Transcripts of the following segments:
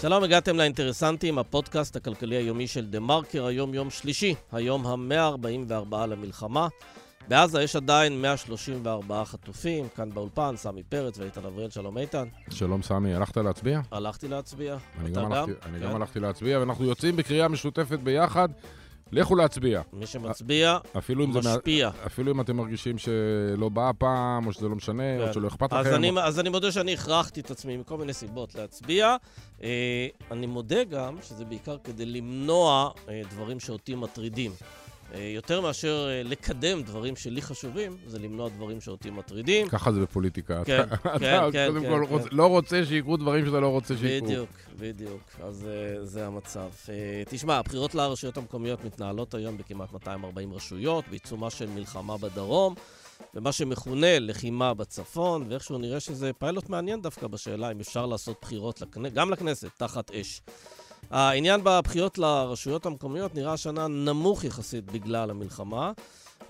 שלום, הגעתם לאינטרסנטים, הפודקאסט הכלכלי היומי של TheMarker, היום יום שלישי, היום ה-144 למלחמה. בעזה יש עדיין 134 חטופים, כאן באולפן, סמי פרץ ואיתן אבריאל, שלום איתן. שלום סמי, הלכת להצביע? הלכתי להצביע. אני, גם, הלכתי, אני כן. גם הלכתי להצביע, ואנחנו יוצאים בקריאה משותפת ביחד. לכו להצביע. מי שמצביע, אפילו משפיע. מה, אפילו אם אתם מרגישים שלא בא הפעם, או שזה לא משנה, כן. או שלא אכפת אז לכם. אני, או... אז אני מודה שאני הכרחתי את עצמי מכל מיני סיבות להצביע. אה, אני מודה גם שזה בעיקר כדי למנוע אה, דברים שאותי מטרידים. אה, יותר מאשר אה, לקדם דברים שלי חשובים, זה למנוע דברים שאותי מטרידים. ככה זה בפוליטיקה. כן, אתה, כן, אתה כן. קודם כן, כל כן. רוצ, לא רוצה שיקרו דברים שאתה לא רוצה שיקרו. בדיוק, בדיוק. אז uh, זה המצב. תשמע, הבחירות לרשויות המקומיות מתנהלות היום בכמעט 240 רשויות, בעיצומה של מלחמה בדרום, ומה שמכונה לחימה בצפון, ואיכשהו נראה שזה פיילוט מעניין דווקא בשאלה אם אפשר לעשות בחירות לכנ... גם לכנסת, תחת אש. העניין בבחירות לרשויות המקומיות נראה השנה נמוך יחסית בגלל המלחמה,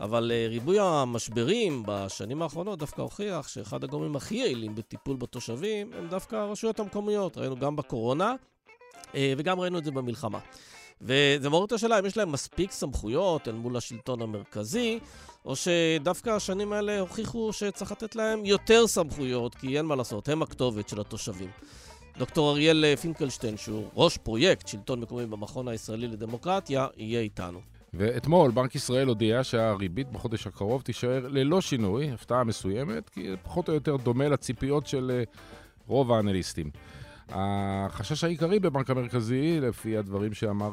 אבל uh, ריבוי המשברים בשנים האחרונות דווקא הוכיח שאחד הגורמים הכי יעילים בטיפול בתושבים הם דווקא הרשויות המקומיות. ראינו גם בקורונה uh, וגם ראינו את זה במלחמה. וזה מעורר את השאלה אם יש להם מספיק סמכויות אל מול השלטון המרכזי, או שדווקא השנים האלה הוכיחו שצריך לתת להם יותר סמכויות, כי אין מה לעשות, הם הכתובת של התושבים. דוקטור אריאל פינקלשטיין, שהוא ראש פרויקט שלטון מקומי במכון הישראלי לדמוקרטיה, יהיה איתנו. ואתמול בנק ישראל הודיע שהריבית בחודש הקרוב תישאר ללא שינוי, הפתעה מסוימת, כי פחות או יותר דומה לציפיות של רוב האנליסטים. החשש העיקרי בבנק המרכזי, לפי הדברים שאמר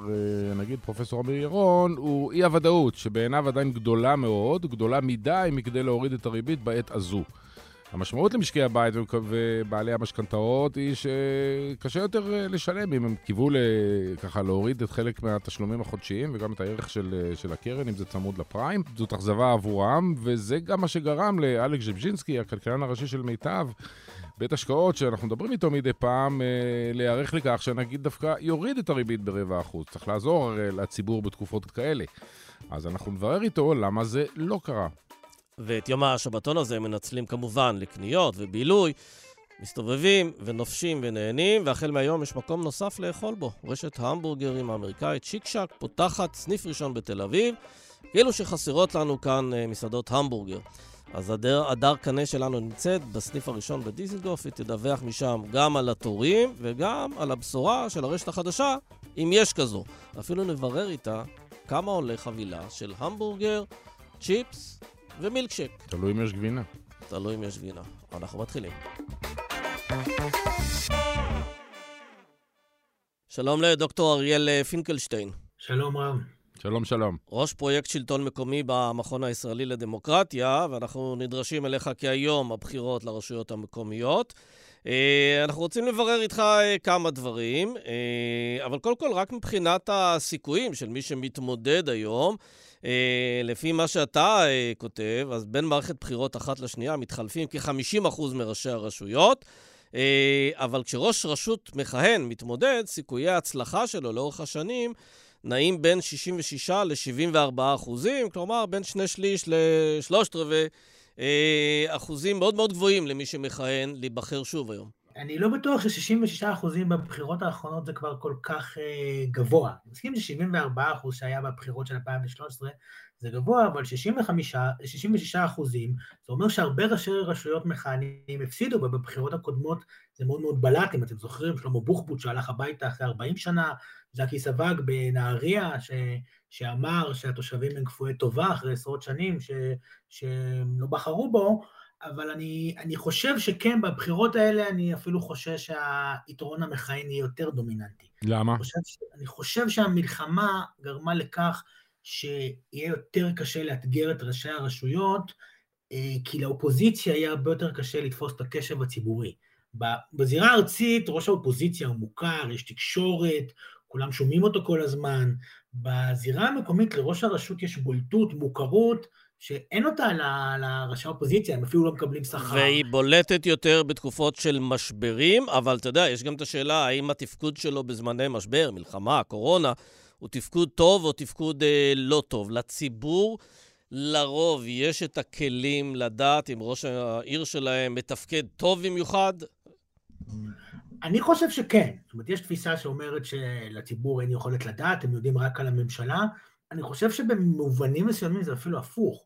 נגיד פרופסור אמיר ירון, הוא אי הוודאות, שבעיניו עדיין גדולה מאוד, גדולה מדי מכדי להוריד את הריבית בעת הזו. המשמעות למשקי הבית ובעלי המשכנתאות היא שקשה יותר לשלם אם הם קיוו ככה להוריד את חלק מהתשלומים החודשיים וגם את הערך של, של הקרן, אם זה צמוד לפריים. זאת אכזבה עבורם, וזה גם מה שגרם לאלכס ז'בז'ינסקי, הכלכלן הראשי של מיטב, בית השקעות, שאנחנו מדברים איתו מדי פעם, להיערך לכך שנגיד דווקא יוריד את הריבית ברבע אחוז. צריך לעזור לציבור בתקופות כאלה. אז אנחנו נברר איתו למה זה לא קרה. ואת יום השבתון הזה הם מנצלים כמובן לקניות ובילוי, מסתובבים ונופשים ונהנים, והחל מהיום יש מקום נוסף לאכול בו. רשת ההמבורגרים האמריקאית שיק שק פותחת סניף ראשון בתל אביב, כאילו שחסרות לנו כאן מסעדות המבורגר. אז הדר, הדר קנה שלנו נמצאת בסניף הראשון בדיזלגוף, היא תדווח משם גם על התורים וגם על הבשורה של הרשת החדשה, אם יש כזו. אפילו נברר איתה כמה עולה חבילה של המבורגר, צ'יפס ומילקשק. תלוי אם יש גבינה. תלוי אם יש גבינה. אנחנו מתחילים. שלום לדוקטור אריאל פינקלשטיין. שלום רב. שלום, שלום. ראש פרויקט שלטון מקומי במכון הישראלי לדמוקרטיה, ואנחנו נדרשים אליך כי היום הבחירות לרשויות המקומיות. אנחנו רוצים לברר איתך כמה דברים, אבל קודם כל, רק מבחינת הסיכויים של מי שמתמודד היום, לפי מה שאתה כותב, אז בין מערכת בחירות אחת לשנייה מתחלפים כ-50% מראשי הרשויות, אבל כשראש רשות מכהן, מתמודד, סיכויי ההצלחה שלו לאורך השנים נעים בין 66 ל-74 אחוזים, כלומר בין שני שליש לשלושת רבעי אחוזים מאוד מאוד גבוהים למי שמכהן להיבחר שוב היום. אני לא בטוח ש-66 אחוזים בבחירות האחרונות זה כבר כל כך אה, גבוה. מסכים ש-74 אחוז שהיה בבחירות של 2013 זה גבוה, אבל 65, 66 אחוזים, זה אומר שהרבה ראשי רשויות מכהנים הפסידו, ובבחירות הקודמות זה מאוד מאוד בלט, אם אתם זוכרים, שלמה בוחבוט שהלך הביתה אחרי 40 שנה, ז'קי סבג בנהריה, ש... שאמר שהתושבים הם כפויי טובה אחרי עשרות שנים, ש... שהם לא בחרו בו, אבל אני, אני חושב שכן, בבחירות האלה אני אפילו חושש שהיתרון המכהן יהיה יותר דומיננטי. למה? אני חושב, אני חושב שהמלחמה גרמה לכך שיהיה יותר קשה לאתגר את ראשי הרשויות, כי לאופוזיציה יהיה הרבה יותר קשה לתפוס את הקשב הציבורי. בזירה הארצית ראש האופוזיציה הוא מוכר, יש תקשורת, כולם שומעים אותו כל הזמן. בזירה המקומית לראש הרשות יש בולטות, מוכרות, שאין אותה לראשי האופוזיציה, הם אפילו לא מקבלים שכר. והיא בולטת יותר בתקופות של משברים, אבל אתה יודע, יש גם את השאלה האם התפקוד שלו בזמני משבר, מלחמה, קורונה, הוא תפקוד טוב או תפקוד אה, לא טוב. לציבור לרוב יש את הכלים לדעת אם ראש העיר שלהם מתפקד טוב במיוחד? אני חושב שכן. זאת אומרת, יש תפיסה שאומרת שלציבור אין יכולת לדעת, הם יודעים רק על הממשלה. אני חושב שבמובנים מסוימים זה אפילו הפוך.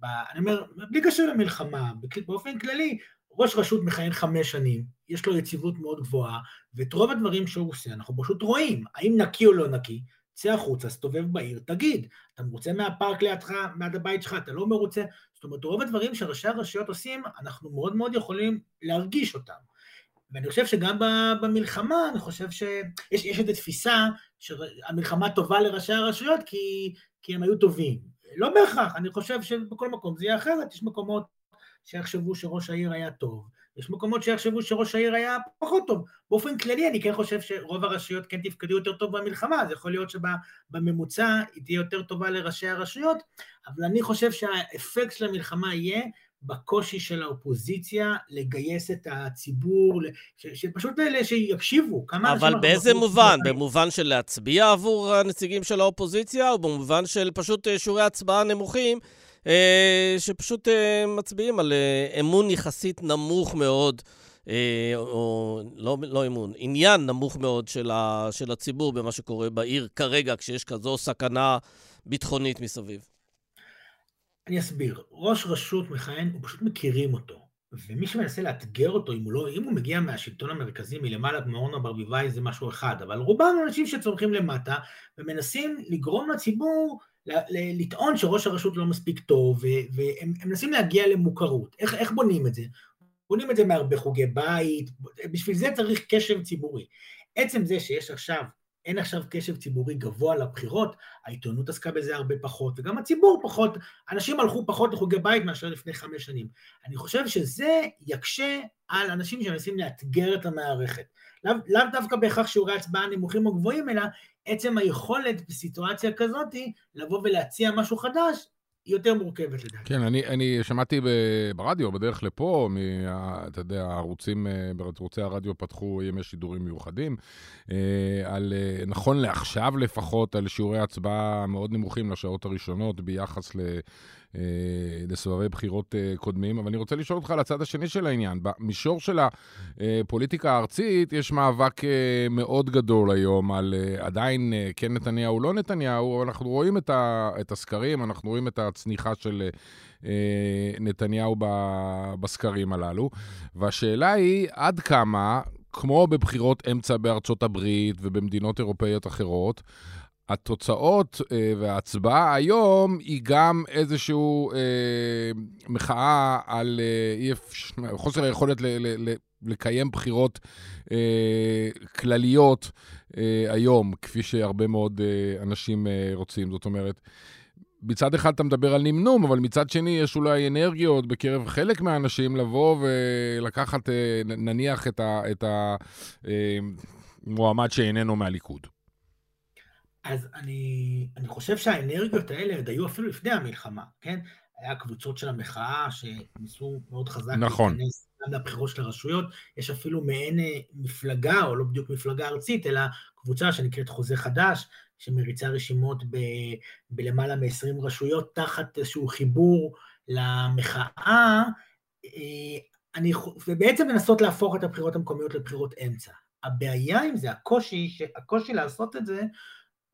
ב, אני אומר, בלי קשר למלחמה, באופן כללי, ראש רשות מכהן חמש שנים, יש לו יציבות מאוד גבוהה, ואת רוב הדברים שהוא עושה אנחנו פשוט רואים, האם נקי או לא נקי, צא החוצה, סתובב בעיר, תגיד, אתה מרוצה מהפארק לידך, מעד הבית שלך, אתה לא מרוצה? זאת אומרת, רוב הדברים שראשי הרשויות עושים, אנחנו מאוד מאוד יכולים להרגיש אותם. ואני חושב שגם במלחמה, אני חושב שיש איזו תפיסה שהמלחמה טובה לראשי הרשויות כי, כי הם היו טובים. לא בהכרח, אני חושב שבכל מקום זה יהיה אחרת, יש מקומות שיחשבו שראש העיר היה טוב, יש מקומות שיחשבו שראש העיר היה פחות טוב. באופן כללי אני כן חושב שרוב הרשויות כן תפקדו יותר טוב במלחמה, אז יכול להיות שבממוצע היא תהיה יותר טובה לראשי הרשויות, אבל אני חושב שהאפקט של המלחמה יהיה בקושי של האופוזיציה לגייס את הציבור, ש, שפשוט אלה שיקשיבו, כמה. אבל באיזה מובן? במובן של להצביע עבור הנציגים של האופוזיציה, או במובן של פשוט אה, שיעורי הצבעה נמוכים, אה, שפשוט אה, מצביעים על אמון יחסית נמוך מאוד, או לא, לא אמון, עניין נמוך מאוד של, ה, של הציבור במה שקורה בעיר כרגע, כשיש כזו סכנה ביטחונית מסביב. אני אסביר. ראש רשות מכהן, הוא פשוט מכירים אותו. ומי שמנסה לאתגר אותו, אם הוא לא, אם הוא מגיע מהשלטון המרכזי מלמעלה כמו אורנה ברביבאי זה משהו אחד, אבל רובם אנשים שצומחים למטה ומנסים לגרום לציבור לטעון שראש הרשות לא מספיק טוב, והם מנסים להגיע למוכרות. איך, איך בונים את זה? בונים את זה מהרבה חוגי בית, בשביל זה צריך קשב ציבורי. עצם זה שיש עכשיו אין עכשיו קשב ציבורי גבוה לבחירות, העיתונות עסקה בזה הרבה פחות, וגם הציבור פחות, אנשים הלכו פחות לחוגי בית מאשר לפני חמש שנים. אני חושב שזה יקשה על אנשים שמנסים לאתגר את המערכת. לאו לא דווקא בהכרח שיעורי הצבעה נמוכים או גבוהים, אלא עצם היכולת בסיטואציה כזאת לבוא ולהציע משהו חדש, יותר מורכבת לדעתי. כן, אני, אני שמעתי ברדיו, בדרך לפה, מה, אתה יודע, הערוצים, אה, ערוצי הרדיו פתחו ימי שידורים מיוחדים, אה, על, אה, נכון לעכשיו לפחות, על שיעורי הצבעה מאוד נמוכים לשעות הראשונות ביחס ל... לסבבי בחירות קודמים, אבל אני רוצה לשאול אותך על הצד השני של העניין. במישור של הפוליטיקה הארצית יש מאבק מאוד גדול היום על עדיין כן נתניהו, לא נתניהו, אבל אנחנו רואים את הסקרים, אנחנו רואים את הצניחה של אה, נתניהו בסקרים הללו. והשאלה היא עד כמה, כמו בבחירות אמצע בארצות הברית ובמדינות אירופאיות אחרות, התוצאות אה, וההצבעה היום היא גם איזושהי אה, מחאה על אה, אי, חוסר היכולת ל, ל, ל, לקיים בחירות אה, כלליות אה, היום, כפי שהרבה מאוד אה, אנשים אה, רוצים. זאת אומרת, מצד אחד אתה מדבר על נמנום, אבל מצד שני יש אולי אנרגיות בקרב חלק מהאנשים לבוא ולקחת, אה, נניח, את המועמד אה, שאיננו מהליכוד. אז אני, אני חושב שהאנרגיות האלה עוד היו אפילו לפני המלחמה, כן? היה קבוצות של המחאה שניסו מאוד חזק נכון. להיכנס גם לבחירות של הרשויות, יש אפילו מעין אה, מפלגה, או לא בדיוק מפלגה ארצית, אלא קבוצה שנקראת חוזה חדש, שמריצה רשימות ב, בלמעלה מ-20 רשויות תחת איזשהו חיבור למחאה, אה, אני, ובעצם לנסות להפוך את הבחירות המקומיות לבחירות אמצע. הבעיה עם זה, הקושי, הקושי לעשות את זה,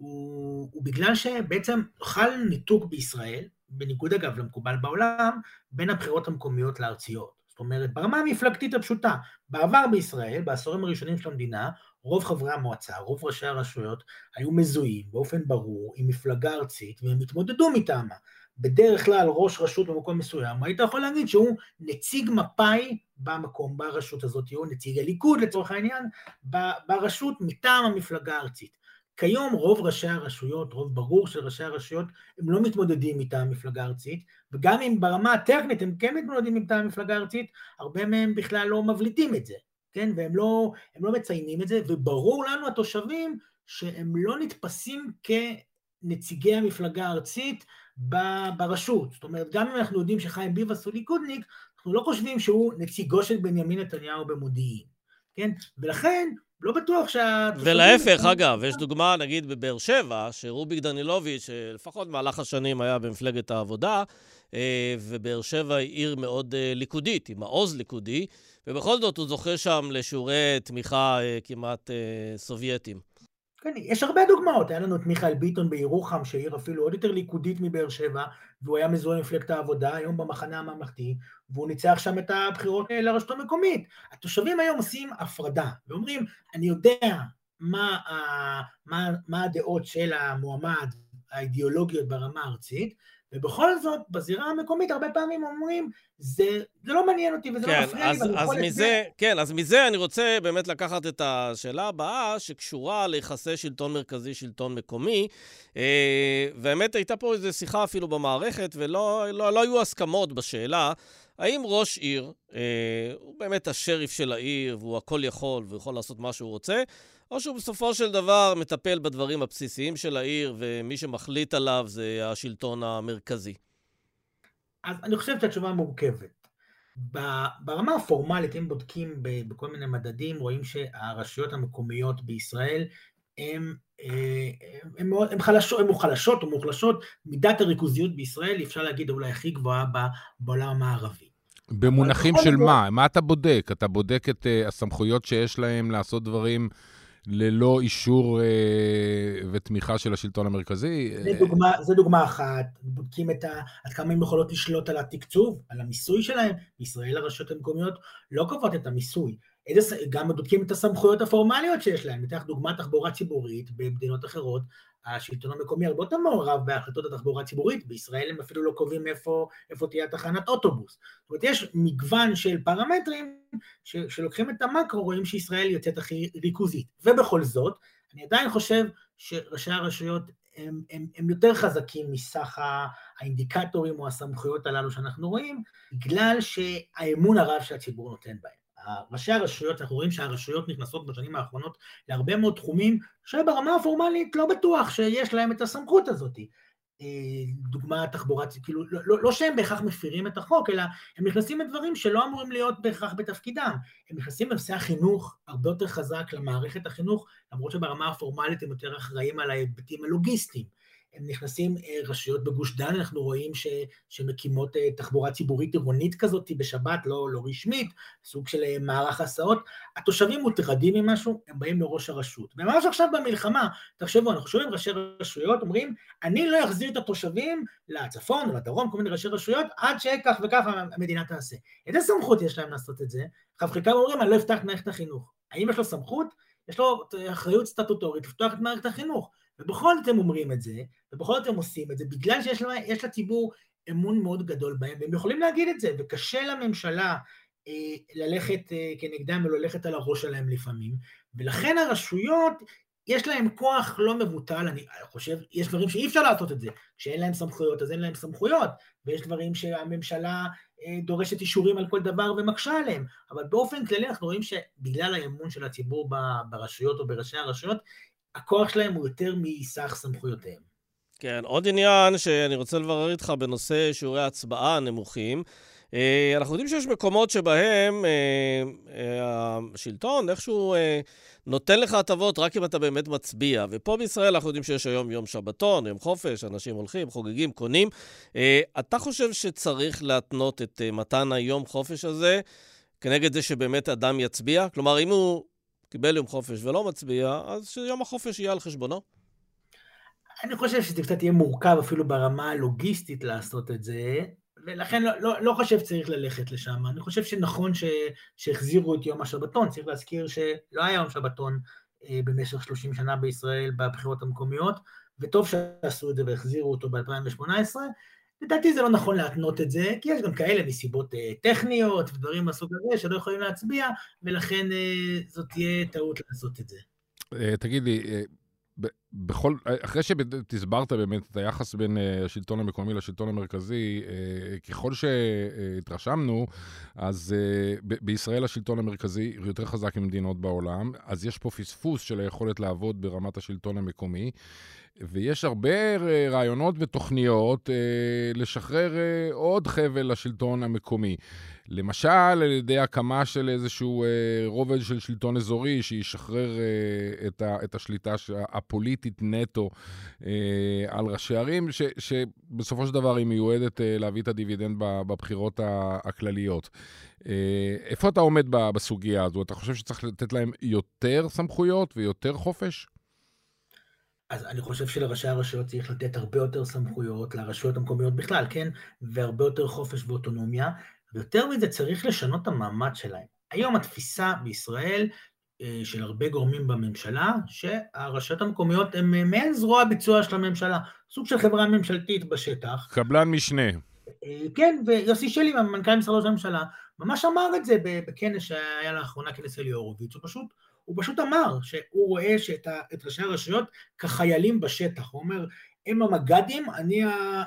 הוא, הוא בגלל שבעצם חל ניתוק בישראל, בניגוד אגב למקובל בעולם, בין הבחירות המקומיות לארציות. זאת אומרת, ברמה המפלגתית הפשוטה, בעבר בישראל, בעשורים הראשונים של המדינה, רוב חברי המועצה, רוב ראשי הרשויות, היו מזוהים באופן ברור עם מפלגה ארצית והם התמודדו מטעמה. בדרך כלל ראש רשות במקום מסוים, היית יכול להגיד שהוא נציג מפא"י במקום, ברשות הזאת, הוא נציג הליכוד לצורך העניין, ברשות מטעם המפלגה הארצית. כיום רוב ראשי הרשויות, רוב ברור של ראשי הרשויות, הם לא מתמודדים מטעם מפלגה ארצית, וגם אם ברמה הטכנית הם כן מתמודדים מטעם מפלגה ארצית, הרבה מהם בכלל לא מבליטים את זה. כן? והם לא, לא מציינים את זה, וברור לנו התושבים שהם לא נתפסים כנציגי המפלגה הארצית ברשות. זאת אומרת, גם אם אנחנו יודעים שחיים ביבס הוא ליכודניק, אנחנו לא חושבים שהוא נציגו של בנימין נתניהו במודיעין. כן? ולכן, לא בטוח שה... ולהפך, אגב, יש דוגמה, נגיד, בבאר שבע, שרוביק דנילוביץ', שלפחות במהלך השנים היה במפלגת העבודה, אה, ובאר שבע היא עיר מאוד אה, ליכודית, עם מעוז ליכודי, ובכל זאת הוא זוכה שם לשיעורי תמיכה אה, כמעט סובייטיים. כן, יש הרבה דוגמאות, היה לנו את מיכאל ביטון בירוחם, שעיר אפילו עוד יותר ליכודית מבאר שבע, והוא היה מזוהה מפלגת העבודה, היום במחנה הממלכתי, והוא ניצח שם את הבחירות לרשות המקומית. התושבים היום עושים הפרדה, ואומרים, אני יודע מה, מה, מה הדעות של המועמד, האידיאולוגיות ברמה הארצית, ובכל זאת, בזירה המקומית הרבה פעמים אומרים, זה, זה לא מעניין אותי וזה לא כן, לא מפריע לי, ואני יכול את זה... כן, אז מזה אני רוצה באמת לקחת את השאלה הבאה, שקשורה ליחסי שלטון מרכזי, שלטון מקומי. אה, והאמת, הייתה פה איזו שיחה אפילו במערכת, ולא לא, לא היו הסכמות בשאלה. האם ראש עיר, אה, הוא באמת השריף של העיר, והוא הכל יכול, והוא יכול לעשות מה שהוא רוצה, או שהוא בסופו של דבר מטפל בדברים הבסיסיים של העיר, ומי שמחליט עליו זה השלטון המרכזי? אז אני חושב שהתשובה מורכבת. ברמה הפורמלית, אם בודקים בכל מיני מדדים, רואים שהרשויות המקומיות בישראל הן חלשות, חלשות או מוחלשות, מידת הריכוזיות בישראל, אפשר להגיד אולי הכי גבוהה בעולם המערבי. במונחים של מה? מה אתה בודק? אתה בודק את uh, הסמכויות שיש להם לעשות דברים ללא אישור אה, ותמיכה של השלטון המרכזי. זה דוגמה, זה דוגמה אחת, בודקים את ה, עד כמה הן יכולות לשלוט על התקצוב, על המיסוי שלהם. בישראל הרשויות המקומיות לא קובעות את המיסוי. איזה, גם בודקים את הסמכויות הפורמליות שיש להם. ניתן דוגמת תחבורה ציבורית במדינות אחרות, השלטון המקומי הרבה יותר מעורב בהחלטות התחבורה הציבורית, בישראל הם אפילו לא קובעים איפה, איפה תהיה תחנת אוטובוס. זאת אומרת, יש מגוון של פרמטרים ש, שלוקחים את המקרו, רואים שישראל יוצאת הכי ריכוזית. ובכל זאת, אני עדיין חושב שראשי הרשויות הם, הם, הם יותר חזקים מסך האינדיקטורים או הסמכויות הללו שאנחנו רואים, בגלל שהאמון הרב שהציבור נותן בהם. ראשי הרשויות, אנחנו רואים שהרשויות נכנסות בשנים האחרונות להרבה מאוד תחומים שברמה הפורמלית לא בטוח שיש להם את הסמכות הזאת. אה, דוגמה תחבורה, כאילו, לא, לא, לא שהם בהכרח מפירים את החוק, אלא הם נכנסים לדברים שלא אמורים להיות בהכרח בתפקידם. הם נכנסים לנושא החינוך הרבה יותר חזק למערכת החינוך, למרות שברמה הפורמלית הם יותר אחראים על ההיבטים הלוגיסטיים. הם נכנסים, אה, רשויות בגוש דן, אנחנו רואים ש, שמקימות אה, תחבורה ציבורית עירונית כזאת בשבת, לא, לא רשמית, סוג של אה, מערך הסעות. התושבים מוטרדים ממשהו, הם באים לראש הרשות. וממש עכשיו במלחמה, תחשבו, אנחנו שומעים ראשי רשויות אומרים, אני לא אחזיר את התושבים לצפון או לדרום, כל מיני ראשי רשויות, עד שכך וכך המדינה תעשה. איזה סמכות יש להם לעשות את זה? חלקם אומרים, אני לא אפתח את מערכת החינוך. האם יש לו סמכות? יש לו אחריות סטטוטורית לפתוח את מערכת החינוך. ובכל זאת הם אומרים את זה, ובכל זאת הם עושים את זה, בגלל שיש לציבור אמון מאוד גדול בהם, והם יכולים להגיד את זה, וקשה לממשלה אה, ללכת אה, כנגדם וללכת על הראש שלהם לפעמים, ולכן הרשויות, יש להם כוח לא מבוטל, אני חושב, יש דברים שאי אפשר לעשות את זה, כשאין להם סמכויות אז אין להם סמכויות, ויש דברים שהממשלה אה, דורשת אישורים על כל דבר ומקשה עליהם, אבל באופן כללי אנחנו רואים שבגלל האמון של הציבור ברשויות או בראשי הרשויות, הכוח שלהם הוא יותר מסך סמכויותיהם. כן, עוד עניין שאני רוצה לברר איתך בנושא שיעורי ההצבעה הנמוכים. אה, אנחנו יודעים שיש מקומות שבהם אה, אה, השלטון איכשהו נותן לך הטבות רק אם אתה באמת מצביע. ופה בישראל אנחנו יודעים שיש היום יום שבתון, יום חופש, אנשים הולכים, חוגגים, קונים. אתה חושב שצריך להתנות את מתן היום חופש הזה כנגד זה שבאמת אדם יצביע? כלומר, אם הוא קיבל יום חופש ולא מצביע, אז שיום החופש יהיה על חשבונו. אני חושב שזה קצת יהיה מורכב אפילו ברמה הלוגיסטית לעשות את זה, ולכן לא, לא, לא חושב שצריך ללכת לשם. אני חושב שנכון ש, שהחזירו את יום השבתון, צריך להזכיר שלא היה יום שבתון אה, במשך 30 שנה בישראל בבחירות המקומיות, וטוב שעשו את זה והחזירו אותו ב-2018. לדעתי זה לא נכון להתנות את זה, כי יש גם כאלה מסיבות אה, טכניות ודברים מהסוג הזה שלא יכולים להצביע, ולכן אה, זאת תהיה טעות לעשות את זה. אה, תגיד לי, בכל, אחרי שתסברת באמת את היחס בין השלטון המקומי לשלטון המרכזי, ככל שהתרשמנו, אז בישראל השלטון המרכזי יותר חזק ממדינות בעולם, אז יש פה פספוס של היכולת לעבוד ברמת השלטון המקומי. ויש הרבה רעיונות ותוכניות אה, לשחרר אה, עוד חבל לשלטון המקומי. למשל, על ידי הקמה של איזשהו אה, רובד של שלטון אזורי שישחרר אה, את, ה, את השליטה הפוליטית נטו אה, על ראשי ערים, ש, שבסופו של דבר היא מיועדת אה, להביא את הדיבידנד בבחירות הכלליות. אה, איפה אתה עומד בסוגיה הזו? אתה חושב שצריך לתת להם יותר סמכויות ויותר חופש? אז אני חושב שלראשי הרשויות צריך לתת הרבה יותר סמכויות, לרשויות המקומיות בכלל, כן? והרבה יותר חופש ואוטונומיה. ויותר מזה, צריך לשנות את המעמד שלהם. היום התפיסה בישראל אה, של הרבה גורמים בממשלה, שהרשויות המקומיות הן אה, מעין זרוע ביצוע של הממשלה, סוג של חברה ממשלתית בשטח. קבלן משנה. אה, כן, ויוסי שלי, מנכ"ל משרד ראש הממשלה, ממש אמר את זה בכנס שהיה לאחרונה, כנס אלי הורוביץ, הוא פשוט, הוא פשוט אמר שהוא רואה שאת את ראשי הרשויות כחיילים בשטח, הוא אומר, הם המג"דים, אני,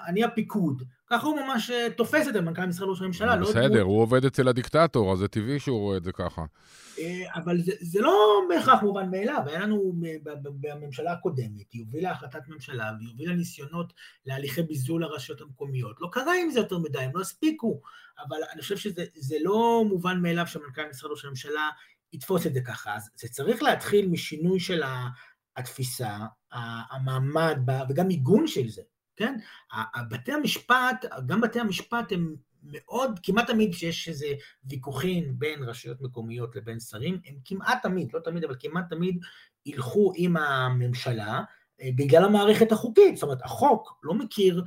אני הפיקוד. ככה הוא ממש אה, תופס את זה, מנכ"ל משרד ראש הממשלה. לא בסדר, הוא עובד אצל הדיקטטור, אז זה טבעי שהוא רואה את זה ככה. אה, אבל זה, זה לא בהכרח מובן מאליו, היה לנו בממשלה הקודמת, היא הובילה החלטת ממשלה והיא הובילה ניסיונות להליכי ביזול לרשויות המקומיות. לא קרה עם זה יותר מדי, הם לא הספיקו, אבל אני חושב שזה לא מובן מאליו שמנכ"ל משרד ראש הממשלה יתפוס את זה ככה. אז זה צריך להתחיל משינוי של התפיסה, המעמד וגם עיגון של זה. כן? בתי המשפט, גם בתי המשפט הם מאוד, כמעט תמיד כשיש איזה ויכוחים בין רשויות מקומיות לבין שרים, הם כמעט תמיד, לא תמיד, אבל כמעט תמיד ילכו עם הממשלה אה, בגלל המערכת החוקית. זאת אומרת, החוק לא מכיר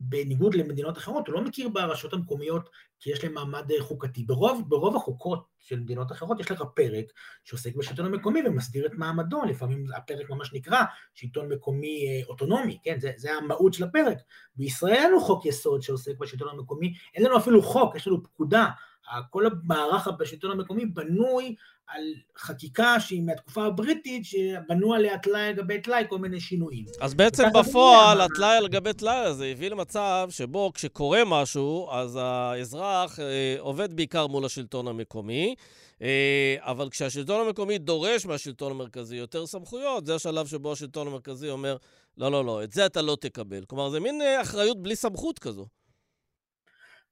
בניגוד למדינות אחרות, הוא לא מכיר ברשויות המקומיות כי יש להם מעמד אה, חוקתי. ברוב, ברוב החוקות של מדינות אחרות יש לך פרק שעוסק בשלטון המקומי ומסדיר את מעמדו, לפעמים הפרק ממש נקרא שלטון מקומי אה, אוטונומי, כן? זה, זה המהות של הפרק. בישראל אין לנו חוק יסוד שעוסק בשלטון המקומי, אין לנו אפילו חוק, יש לנו פקודה. כל המערך בשלטון המקומי בנוי על חקיקה שהיא מהתקופה הבריטית, שבנו עליה טלאי על גבי טלאי כל מיני שינויים. אז בעצם בפועל, הטלאי על גבי טלאי הזה הביא למצב שבו כשקורה משהו, אז האזרח אה, עובד בעיקר מול השלטון המקומי. אה, אבל כשהשלטון המקומי דורש מהשלטון המרכזי יותר סמכויות, זה השלב שבו השלטון המרכזי אומר, לא, לא, לא, את זה אתה לא תקבל. כלומר, זה מין אה, אחריות בלי סמכות כזו.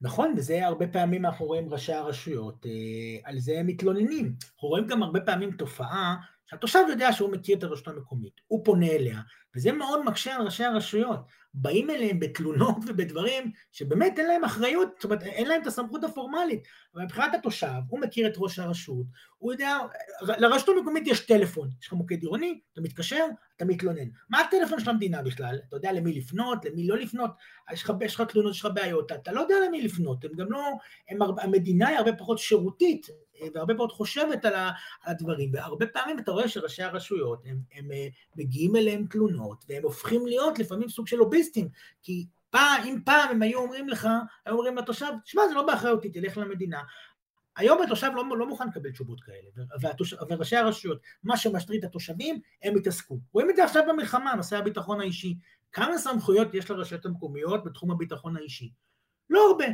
נכון, וזה הרבה פעמים אנחנו רואים ראשי הרשויות, אה, על זה הם מתלוננים. אנחנו רואים גם הרבה פעמים תופעה שהתושב יודע שהוא מכיר את הרשות המקומית, הוא פונה אליה, וזה מאוד מקשה על ראשי הרשויות. באים אליהם בתלונות ובדברים שבאמת אין להם אחריות, זאת אומרת, אין להם את הסמכות הפורמלית. אבל מבחינת התושב, הוא מכיר את ראש הרשות, הוא יודע, לרשות המקומית יש טלפון, יש לך מוקד עירוני, אתה מתקשר, אתה מתלונן. מה הטלפון של המדינה בכלל? אתה יודע למי לפנות, למי לא לפנות, יש לך, יש לך תלונות, יש לך בעיות, אתה לא יודע למי לפנות, הם גם לא, הם, המדינה היא הרבה פחות שירותית, והרבה פחות חושבת על, הדברים, והרבה פעמים אתה רואה שראשי הרשויות, הם, הם אה, מגיעים אליהם תלונות, והם הופכים להיות לפעמים סוג של לוביסטים, כי פעם, אם פעם הם היו אומרים לך, היו אומרים לתושב, שמע, זה לא באחריותי, תלך למדינה. היום התושב לא, לא מוכן לקבל תשובות כאלה, והתוש... וראשי הרשויות, מה שמטריד את התושבים, הם יתעסקו. רואים את זה עכשיו במלחמה, נושא הביטחון האישי. כמה סמכויות יש לרשויות המקומיות בתחום הביטחון האישי? לא הרבה.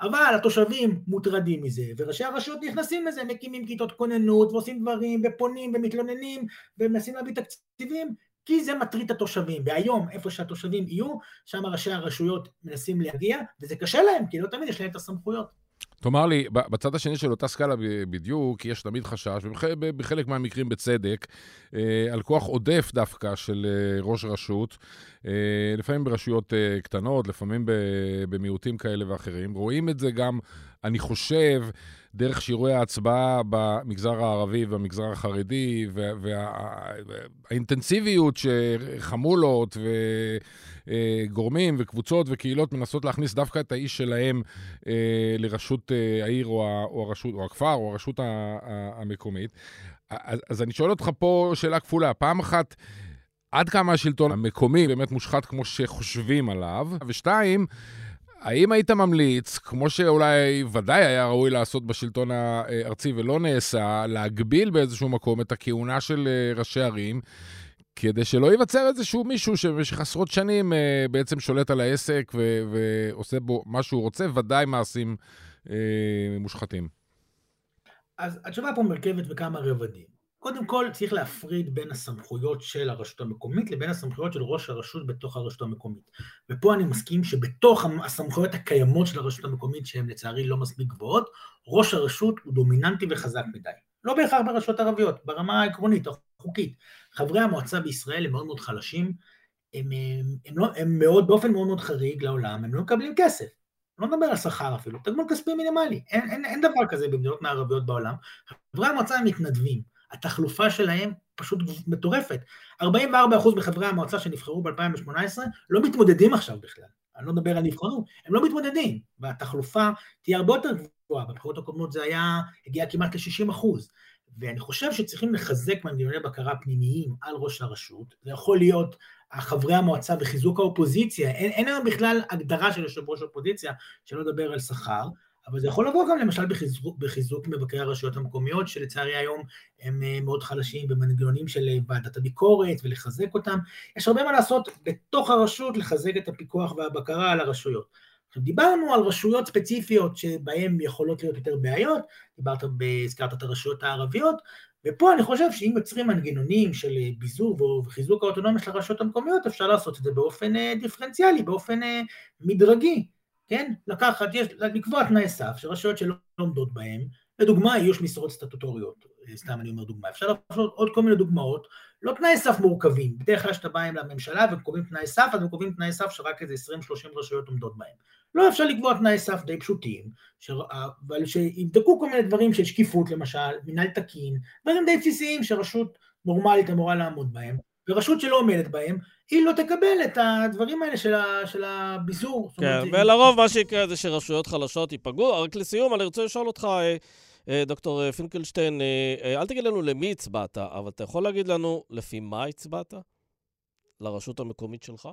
אבל התושבים מוטרדים מזה, וראשי הרשויות נכנסים לזה, מקימים כיתות כוננות, ועושים דברים, ופונים, ומתלוננים, ומנסים להביא תקציבים, כי זה מטריד את התושבים. והיום, איפה שהתושבים יהיו, שם ראשי הרשויות מנסים להגיע, וזה קשה להם, כי לא תמיד יש להם את הסמכויות. תאמר לי, בצד השני של אותה סקאלה בדיוק, יש תמיד חשש, ובחלק מהמקרים בצדק, אה, על כוח עודף דווקא של אה, ראש רשות, אה, לפעמים ברשויות קטנות, לפעמים במיעוטים כאלה ואחרים. רואים את זה גם, אני חושב, דרך שיעורי ההצבעה במגזר הערבי ובמגזר החרדי, והאינטנסיביות שחמולות וגורמים וקבוצות וקהילות מנסות להכניס דווקא את האיש שלהם אה, לראשות אה, העיר או, או, הרשות, או הכפר או הרשות המקומית. אז, אז אני שואל אותך פה שאלה כפולה. פעם אחת, עד כמה השלטון המקומי באמת מושחת כמו שחושבים עליו? ושתיים, האם היית ממליץ, כמו שאולי ודאי היה ראוי לעשות בשלטון הארצי ולא נעשה, להגביל באיזשהו מקום את הכהונה של אה, ראשי ערים, כדי שלא ייווצר איזשהו מישהו שבמשך עשרות שנים אה, בעצם שולט על העסק ו- ועושה בו מה שהוא רוצה, ודאי מעשים אה, מושחתים. אז התשובה פה מורכבת בכמה רבדים. קודם כל צריך להפריד בין הסמכויות של הרשות המקומית לבין הסמכויות של ראש הרשות בתוך הרשות המקומית. ופה אני מסכים שבתוך הסמכויות הקיימות של הרשות המקומית, שהן לצערי לא מספיק גבוהות, ראש הרשות הוא דומיננטי וחזק מדי. לא בהכרח ברשויות ערביות, ברמה העקרונית, החוקית. חברי המועצה בישראל הם מאוד מאוד חלשים, הם, הם, הם, לא, הם מאוד, באופן מאוד מאוד חריג לעולם, הם לא מקבלים כסף. לא נדבר על שכר אפילו, תגמול כספי מינימלי, אין, אין, אין דבר כזה במדינות מערביות בעולם. חברי המועצה הם מתנדבים, התחלופה שלהם פשוט מטורפת. 44% מחברי המועצה שנבחרו ב-2018 לא מתמודדים עכשיו בכלל. אני לא מדבר על נבחרו, הם לא מתמודדים, והתחלופה תהיה הרבה יותר גבוהה. בבחירות הקודמות זה היה, הגיע כמעט ל-60 אחוז. ואני חושב שצריכים לחזק מנגנוני בקרה פנימיים על ראש הרשות, זה יכול להיות חברי המועצה וחיזוק האופוזיציה, אין, אין היום בכלל הגדרה של יושב ראש אופוזיציה, שלא לדבר על שכר, אבל זה יכול לבוא גם למשל בחיזוק, בחיזוק מבקרי הרשויות המקומיות, שלצערי היום הם אה, מאוד חלשים במנגנונים של אה, ועדת הביקורת ולחזק אותם. יש הרבה מה לעשות בתוך הרשות לחזק את הפיקוח והבקרה על הרשויות. עכשיו דיברנו על רשויות ספציפיות שבהן יכולות להיות יותר בעיות, דיברת, הזכרת את הרשויות הערביות, ופה אני חושב שאם יוצרים מנגנונים של אה, ביזור וחיזוק האוטונומיה של הרשויות המקומיות, אפשר לעשות את זה באופן דיפרנציאלי, באופן מדרגי. כן? לקחת, יש, לקבוע תנאי סף שרשויות שלא עומדות בהם, לדוגמה איוש משרות סטטוטוריות, סתם אני אומר דוגמה, אפשר לעשות עוד כל מיני דוגמאות, לא תנאי סף מורכבים, בדרך כלל כשאתה בא עם לממשלה וקובעים תנאי סף, אז הם קובעים תנאי סף שרק איזה 20-30 רשויות עומדות בהם. לא אפשר לקבוע תנאי סף די פשוטים, ש... אבל שיבדקו כל מיני דברים של שקיפות למשל, מנהל תקין, דברים די בסיסיים שרשות נורמלית אמורה לעמוד בהם, ורשות שלא עומדת בהם, היא לא תקבל את הדברים האלה של, ה, של הביזור. כן, ולרוב מה שיקרה זה שרשויות חלשות ייפגעו. רק לסיום, אני רוצה לשאול אותך, אה, אה, דוקטור אה, פינקלשטיין, אל תגיד לנו למי הצבעת, אבל אתה יכול להגיד לנו לפי מה הצבעת? לרשות המקומית שלך?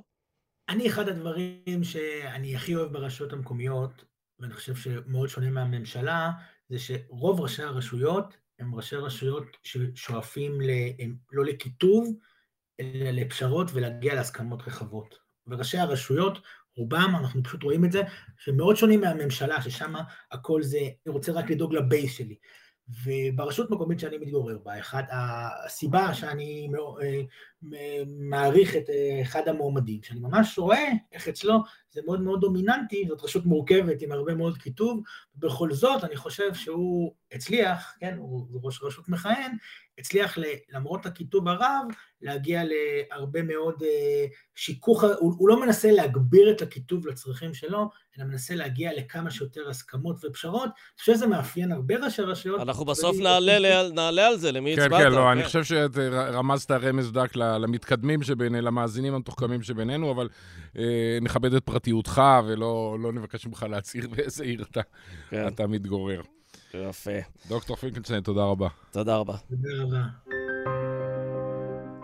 אני, אחד הדברים שאני הכי אוהב ברשויות המקומיות, ואני חושב שמאוד שונה מהממשלה, זה שרוב ראשי הרשויות הם ראשי רשויות ששואפים ל, לא לקיטוב, לפשרות ולהגיע להסכמות רחבות. וראשי הרשויות, רובם, אנחנו פשוט רואים את זה, שמאוד שונים מהממשלה, ששם הכל זה, אני רוצה רק לדאוג לבייס שלי. וברשות מקומית שאני מתגורר בה, אחד, הסיבה שאני אה, מעריך את אה, אחד המועמדים, שאני ממש רואה איך אצלו זה מאוד מאוד דומיננטי, זאת רשות מורכבת עם הרבה מאוד כיתוב, ובכל זאת אני חושב שהוא הצליח, כן, הוא ראש רשות מכהן, הצליח למרות הכיתוב הרב להגיע להרבה מאוד אה, שיכוך, הוא, הוא לא מנסה להגביר את הכיתוב לצרכים שלו, אלא מנסה להגיע לכמה שיותר הסכמות ופשרות. אני חושב שזה מאפיין הרבה ראשי רשויות. אנחנו בסוף נעלה, נעלה על זה, למי הצבעת. כן, כן, לא, כן. אני חושב שרמזת רמז דק למתקדמים שבינינו, למאזינים המתוחכמים שבינינו, אבל אה, נכבד את פרטיותך ולא לא נבקש ממך להצהיר באיזה עיר אתה, כן. אתה מתגורר. יפה. דוקטור פינקלשטיין, תודה רבה. תודה רבה. תודה רבה.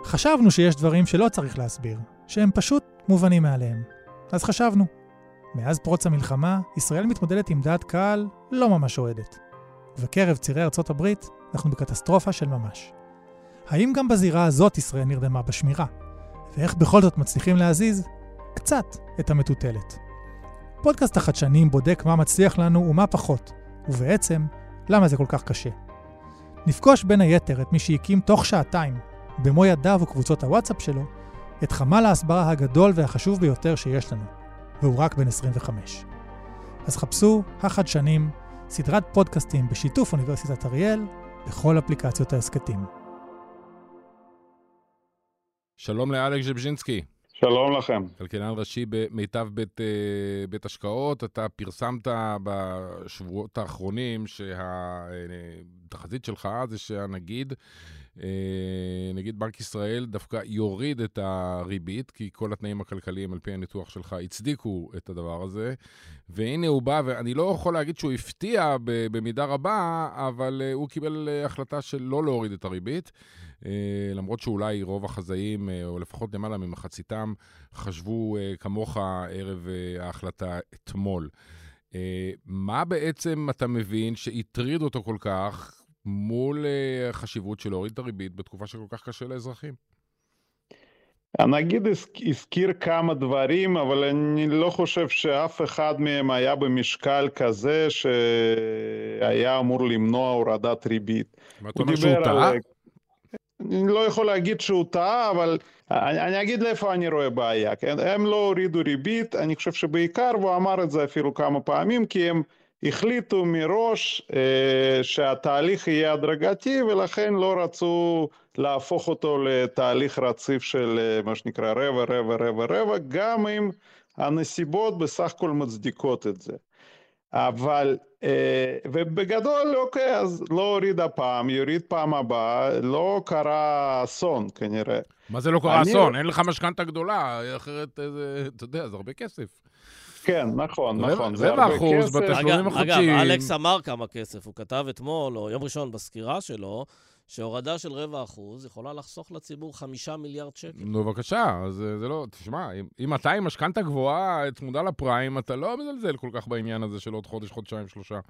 חשבנו שיש דברים שלא צריך להסביר, שהם פשוט מובנים מאליהם. אז חשבנו. מאז פרוץ המלחמה, ישראל מתמודדת עם דעת קהל לא ממש אוהדת. ובקרב צירי ארצות הברית, אנחנו בקטסטרופה של ממש. האם גם בזירה הזאת ישראל נרדמה בשמירה? ואיך בכל זאת מצליחים להזיז קצת את המטוטלת? פודקאסט החדשנים בודק מה מצליח לנו ומה פחות, ובעצם, למה זה כל כך קשה. נפגוש בין היתר את מי שהקים תוך שעתיים, במו ידיו וקבוצות הוואטסאפ שלו, את חמ"ל ההסברה הגדול והחשוב ביותר שיש לנו, והוא רק בן 25. אז חפשו החדשנים, סדרת פודקאסטים בשיתוף אוניברסיטת אריאל, בכל אפליקציות ההסכתים. שלום לאלכס ז'בז'ינסקי. שלום לכם. כלכלן ראשי במיטב בית, אה, בית השקעות, אתה פרסמת בשבועות האחרונים שהתחזית שלך זה שהנגיד, אה, נגיד בנק ישראל דווקא יוריד את הריבית, כי כל התנאים הכלכליים על פי הניתוח שלך הצדיקו את הדבר הזה. והנה הוא בא, ואני לא יכול להגיד שהוא הפתיע במידה רבה, אבל אה, הוא קיבל החלטה של לא להוריד את הריבית. אה, למרות שאולי רוב החזאים, אה, או לפחות למעלה ממחציתם, חשבו אה, כמוך ערב ההחלטה אתמול. מה בעצם אתה מבין שהטריד אותו כל כך מול החשיבות של להוריד את הריבית בתקופה שכל כך קשה לאזרחים? הנגיד הזכיר כמה דברים, אבל אני לא חושב שאף אחד מהם היה במשקל כזה שהיה אמור למנוע הורדת ריבית. מה אתה אומר שהוא טעה? אני לא יכול להגיד שהוא טעה, אבל אני, אני אגיד לאיפה אני רואה בעיה. כן? הם לא הורידו ריבית, אני חושב שבעיקר, והוא אמר את זה אפילו כמה פעמים, כי הם החליטו מראש אה, שהתהליך יהיה הדרגתי, ולכן לא רצו להפוך אותו לתהליך רציף של אה, מה שנקרא רבע, רבע, רבע, רבע, גם אם הנסיבות בסך הכל מצדיקות את זה. אבל, אה, ובגדול, אוקיי, אז לא הוריד הפעם, יוריד פעם הבאה, לא קרה אסון כנראה. מה זה לא קרה אני... אסון? אין לך משכנתה גדולה, אחרת, אתה יודע, זה הרבה כסף. כן, נכון, נכון. זה הרבה כסף. בתשלומים החודשיים. אגב, אלכס אמר כמה כסף. הוא כתב אתמול, או יום ראשון בסקירה שלו, שהורדה של רבע אחוז יכולה לחסוך לציבור חמישה מיליארד שקל. נו, בבקשה, אז זה לא... תשמע, אם, אם אתה עם משכנתה גבוהה, צמודה לפריים, אתה לא מזלזל כל כך בעניין הזה של עוד חודש, חודשיים, שלושה.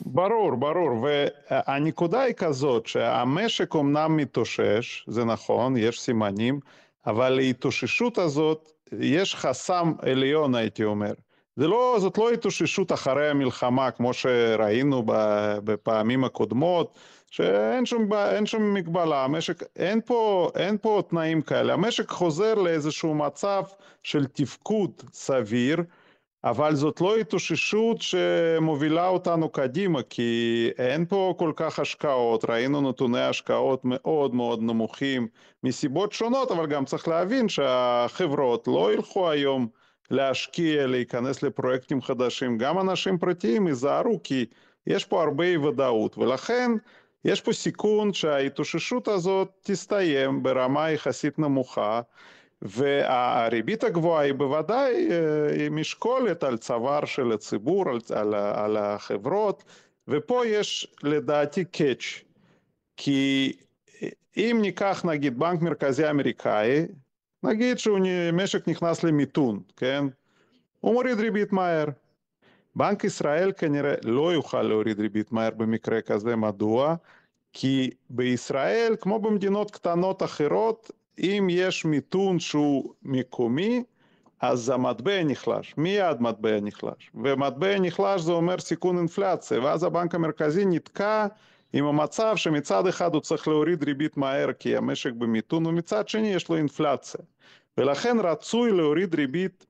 ברור, ברור, והנקודה היא כזאת שהמשק אומנם מתאושש, זה נכון, יש סימנים, אבל להתאוששות הזאת יש חסם עליון, הייתי אומר. זה לא, זאת לא התאוששות אחרי המלחמה, כמו שראינו בפעמים הקודמות, שאין שום, שום מגבלה, המשק, אין פה, אין פה תנאים כאלה, המשק חוזר לאיזשהו מצב של תפקוד סביר, אבל זאת לא התאוששות שמובילה אותנו קדימה, כי אין פה כל כך השקעות, ראינו נתוני השקעות מאוד מאוד נמוכים מסיבות שונות, אבל גם צריך להבין שהחברות לא ילכו היום להשקיע, להיכנס לפרויקטים חדשים, גם אנשים פרטיים ייזהרו כי יש פה הרבה אי ודאות ולכן יש פה סיכון שההתאוששות הזאת תסתיים ברמה יחסית נמוכה והריבית הגבוהה היא בוודאי אה, היא משקולת על צוואר של הציבור, על, על, על החברות ופה יש לדעתי קאץ' כי אם ניקח נגיד בנק מרכזי אמריקאי נגיד שמשק נכנס למיתון, כן? הוא מוריד ריבית מהר. בנק ישראל כנראה לא יוכל להוריד ריבית מהר במקרה כזה, מדוע? כי בישראל, כמו במדינות קטנות אחרות, אם יש מיתון שהוא מקומי, אז המטבע נחלש, מיד מטבע נחלש. ומטבע נחלש זה אומר סיכון אינפלציה, ואז הבנק המרכזי נתקע עם המצב שמצד אחד הוא צריך להוריד ריבית מהר כי המשק במיתון, ומצד שני יש לו אינפלציה. ולכן רצוי להוריד ריבית